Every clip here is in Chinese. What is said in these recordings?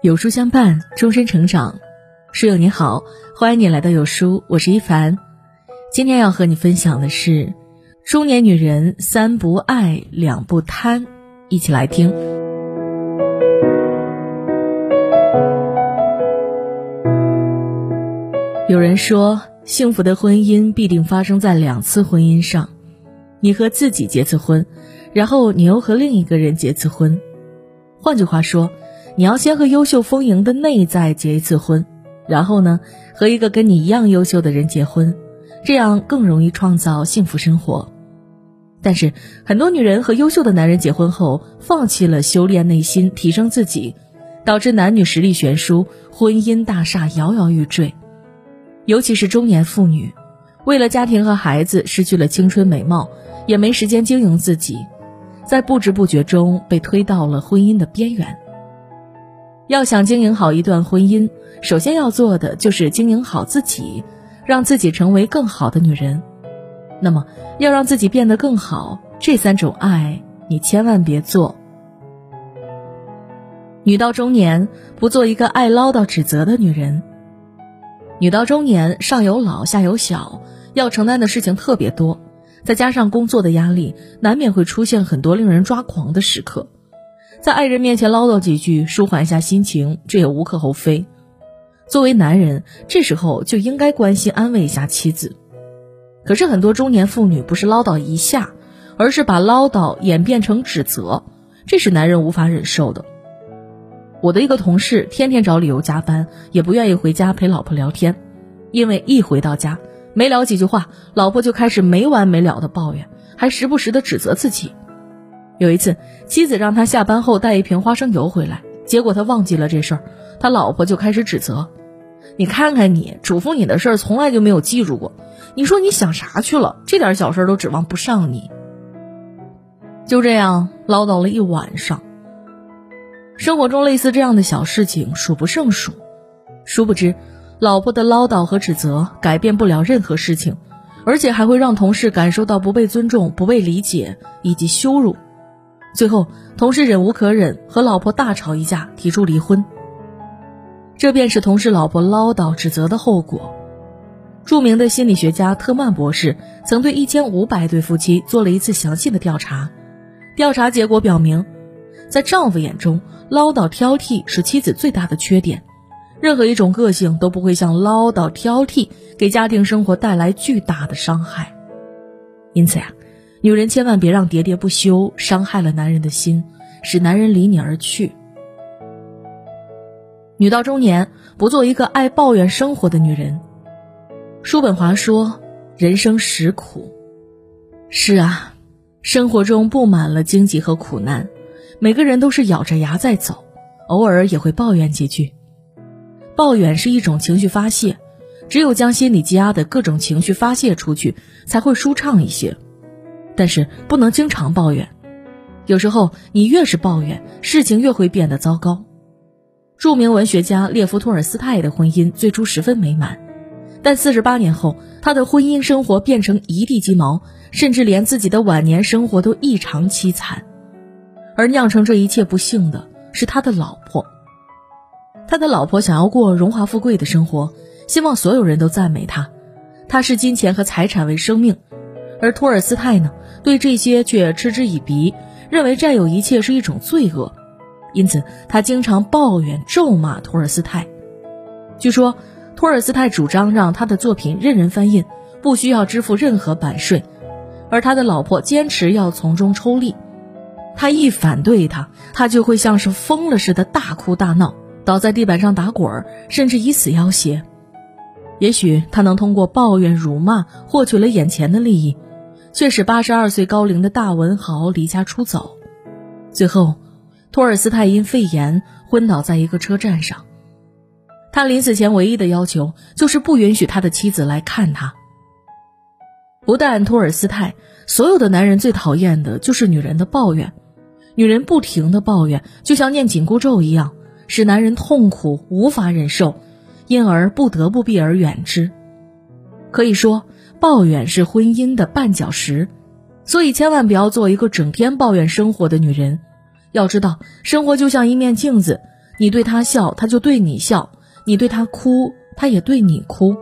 有书相伴，终身成长。书友你好，欢迎你来到有书，我是一凡。今天要和你分享的是中年女人三不爱两不贪，一起来听。有人说，幸福的婚姻必定发生在两次婚姻上：你和自己结次婚，然后你又和另一个人结次婚。换句话说。你要先和优秀丰盈的内在结一次婚，然后呢，和一个跟你一样优秀的人结婚，这样更容易创造幸福生活。但是很多女人和优秀的男人结婚后，放弃了修炼内心、提升自己，导致男女实力悬殊，婚姻大厦摇摇欲坠。尤其是中年妇女，为了家庭和孩子，失去了青春美貌，也没时间经营自己，在不知不觉中被推到了婚姻的边缘。要想经营好一段婚姻，首先要做的就是经营好自己，让自己成为更好的女人。那么，要让自己变得更好，这三种爱你千万别做。女到中年，不做一个爱唠叨指责的女人。女到中年，上有老下有小，要承担的事情特别多，再加上工作的压力，难免会出现很多令人抓狂的时刻。在爱人面前唠叨几句，舒缓一下心情，这也无可厚非。作为男人，这时候就应该关心安慰一下妻子。可是很多中年妇女不是唠叨一下，而是把唠叨演变成指责，这是男人无法忍受的。我的一个同事天天找理由加班，也不愿意回家陪老婆聊天，因为一回到家没聊几句话，老婆就开始没完没了的抱怨，还时不时的指责自己。有一次，妻子让他下班后带一瓶花生油回来，结果他忘记了这事儿，他老婆就开始指责：“你看看你，嘱咐你的事儿从来就没有记住过，你说你想啥去了？这点小事都指望不上你。”就这样唠叨了一晚上。生活中类似这样的小事情数不胜数，殊不知，老婆的唠叨和指责改变不了任何事情，而且还会让同事感受到不被尊重、不被理解以及羞辱。最后，同事忍无可忍，和老婆大吵一架，提出离婚。这便是同事老婆唠叨指责的后果。著名的心理学家特曼博士曾对一千五百对夫妻做了一次详细的调查，调查结果表明，在丈夫眼中，唠叨挑剔是妻子最大的缺点，任何一种个性都不会像唠叨挑剔给家庭生活带来巨大的伤害。因此呀。女人千万别让喋喋不休伤害了男人的心，使男人离你而去。女到中年，不做一个爱抱怨生活的女人。叔本华说：“人生实苦。”是啊，生活中布满了荆棘和苦难，每个人都是咬着牙在走，偶尔也会抱怨几句。抱怨是一种情绪发泄，只有将心里积压的各种情绪发泄出去，才会舒畅一些。但是不能经常抱怨，有时候你越是抱怨，事情越会变得糟糕。著名文学家列夫·托尔斯泰的婚姻最初十分美满，但四十八年后，他的婚姻生活变成一地鸡毛，甚至连自己的晚年生活都异常凄惨。而酿成这一切不幸的是他的老婆。他的老婆想要过荣华富贵的生活，希望所有人都赞美他，他视金钱和财产为生命。而托尔斯泰呢，对这些却嗤之以鼻，认为占有一切是一种罪恶，因此他经常抱怨咒骂托尔斯泰。据说，托尔斯泰主张让他的作品任人翻印，不需要支付任何版税，而他的老婆坚持要从中抽利。他一反对他，他就会像是疯了似的大哭大闹，倒在地板上打滚，甚至以死要挟。也许他能通过抱怨辱骂获取了眼前的利益。却使八十二岁高龄的大文豪离家出走，最后，托尔斯泰因肺炎昏倒在一个车站上。他临死前唯一的要求就是不允许他的妻子来看他。不但托尔斯泰，所有的男人最讨厌的就是女人的抱怨，女人不停的抱怨，就像念紧箍咒一样，使男人痛苦无法忍受，因而不得不避而远之。可以说。抱怨是婚姻的绊脚石，所以千万不要做一个整天抱怨生活的女人。要知道，生活就像一面镜子，你对他笑，他就对你笑；你对他哭，他也对你哭。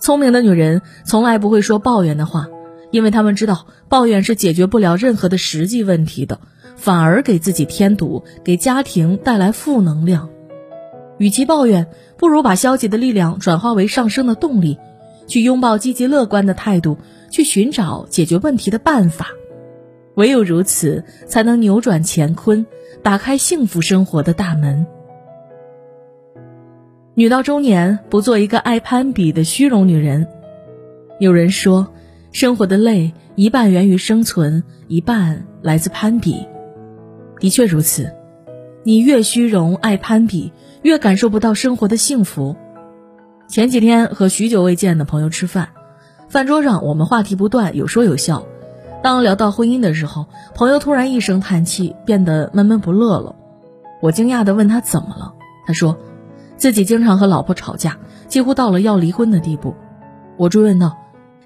聪明的女人从来不会说抱怨的话，因为她们知道抱怨是解决不了任何的实际问题的，反而给自己添堵，给家庭带来负能量。与其抱怨，不如把消极的力量转化为上升的动力，去拥抱积极乐观的态度，去寻找解决问题的办法。唯有如此，才能扭转乾坤，打开幸福生活的大门。女到中年，不做一个爱攀比的虚荣女人。有人说，生活的累一半源于生存，一半来自攀比。的确如此，你越虚荣爱攀比，越感受不到生活的幸福。前几天和许久未见的朋友吃饭，饭桌上我们话题不断，有说有笑。当聊到婚姻的时候，朋友突然一声叹气，变得闷闷不乐了。我惊讶地问他怎么了，他说，自己经常和老婆吵架，几乎到了要离婚的地步。我追问道：“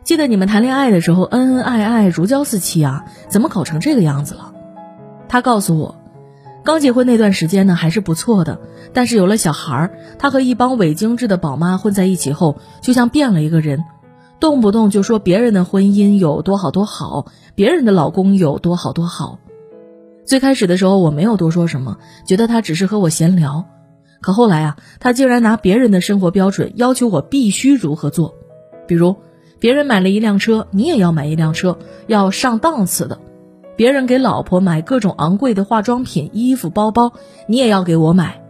记得你们谈恋爱的时候恩恩爱爱，如胶似漆啊，怎么搞成这个样子了？”他告诉我，刚结婚那段时间呢还是不错的，但是有了小孩儿，他和一帮伪精致的宝妈混在一起后，就像变了一个人。动不动就说别人的婚姻有多好多好，别人的老公有多好多好。最开始的时候我没有多说什么，觉得他只是和我闲聊。可后来啊，他竟然拿别人的生活标准要求我必须如何做，比如别人买了一辆车，你也要买一辆车，要上档次的；别人给老婆买各种昂贵的化妆品、衣服、包包，你也要给我买；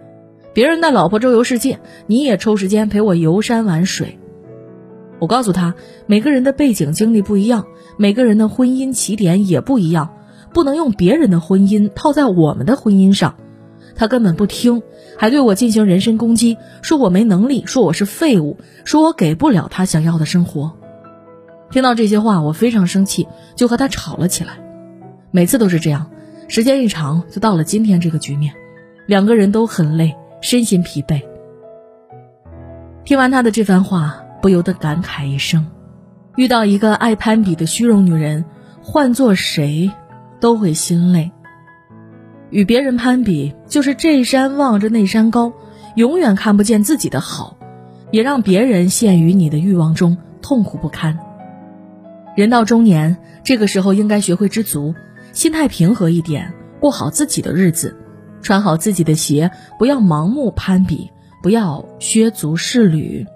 别人带老婆周游世界，你也抽时间陪我游山玩水。我告诉他，每个人的背景经历不一样，每个人的婚姻起点也不一样，不能用别人的婚姻套在我们的婚姻上。他根本不听，还对我进行人身攻击，说我没能力，说我是废物，说我给不了他想要的生活。听到这些话，我非常生气，就和他吵了起来。每次都是这样，时间一长，就到了今天这个局面，两个人都很累，身心疲惫。听完他的这番话。不由得感慨一声：“遇到一个爱攀比的虚荣女人，换做谁都会心累。与别人攀比，就是这山望着那山高，永远看不见自己的好，也让别人陷于你的欲望中痛苦不堪。人到中年，这个时候应该学会知足，心态平和一点，过好自己的日子，穿好自己的鞋，不要盲目攀比，不要削足适履。”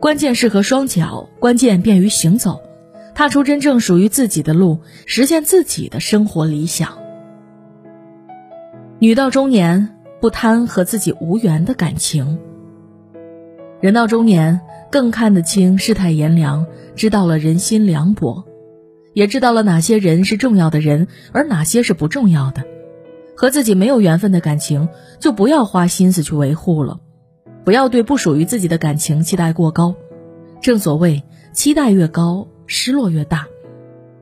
关键是和双脚，关键便于行走，踏出真正属于自己的路，实现自己的生活理想。女到中年，不贪和自己无缘的感情。人到中年，更看得清世态炎凉，知道了人心凉薄，也知道了哪些人是重要的人，而哪些是不重要的。和自己没有缘分的感情，就不要花心思去维护了。不要对不属于自己的感情期待过高，正所谓期待越高，失落越大，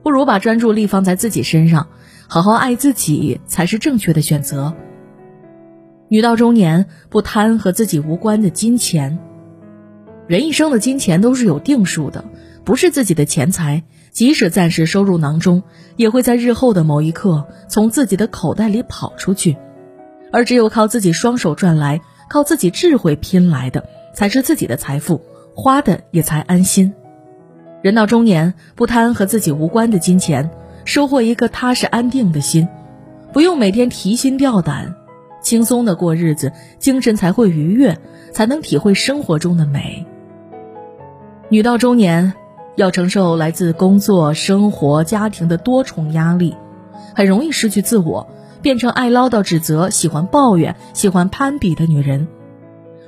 不如把专注力放在自己身上，好好爱自己才是正确的选择。女到中年，不贪和自己无关的金钱。人一生的金钱都是有定数的，不是自己的钱财，即使暂时收入囊中，也会在日后的某一刻从自己的口袋里跑出去，而只有靠自己双手赚来。靠自己智慧拼来的才是自己的财富，花的也才安心。人到中年，不贪和自己无关的金钱，收获一个踏实安定的心，不用每天提心吊胆，轻松的过日子，精神才会愉悦，才能体会生活中的美。女到中年，要承受来自工作、生活、家庭的多重压力，很容易失去自我。变成爱唠叨、指责、喜欢抱怨、喜欢攀比的女人，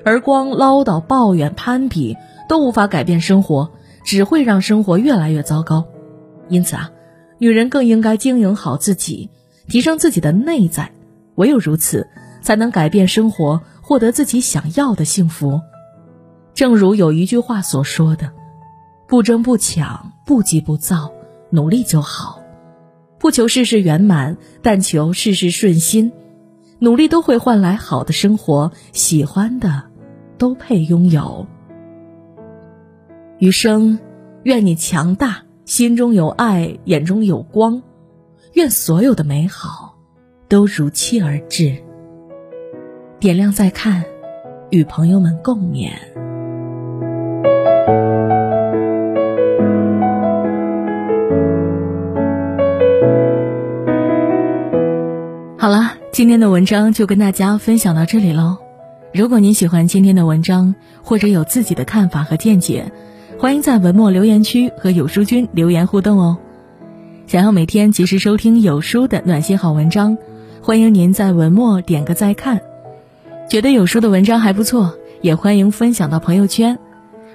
而光唠叨、抱怨、攀比都无法改变生活，只会让生活越来越糟糕。因此啊，女人更应该经营好自己，提升自己的内在，唯有如此，才能改变生活，获得自己想要的幸福。正如有一句话所说的：“不争不抢，不急不躁，努力就好。”不求事事圆满，但求事事顺心。努力都会换来好的生活，喜欢的都配拥有。余生，愿你强大，心中有爱，眼中有光。愿所有的美好都如期而至。点亮再看，与朋友们共勉。今天的文章就跟大家分享到这里喽。如果您喜欢今天的文章，或者有自己的看法和见解，欢迎在文末留言区和有书君留言互动哦。想要每天及时收听有书的暖心好文章，欢迎您在文末点个再看。觉得有书的文章还不错，也欢迎分享到朋友圈。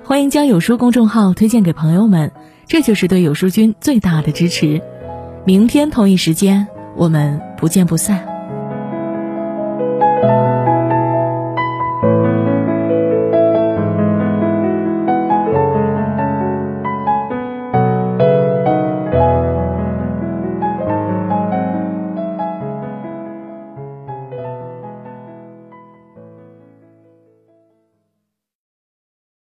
欢迎将有书公众号推荐给朋友们，这就是对有书君最大的支持。明天同一时间，我们不见不散。Thank you.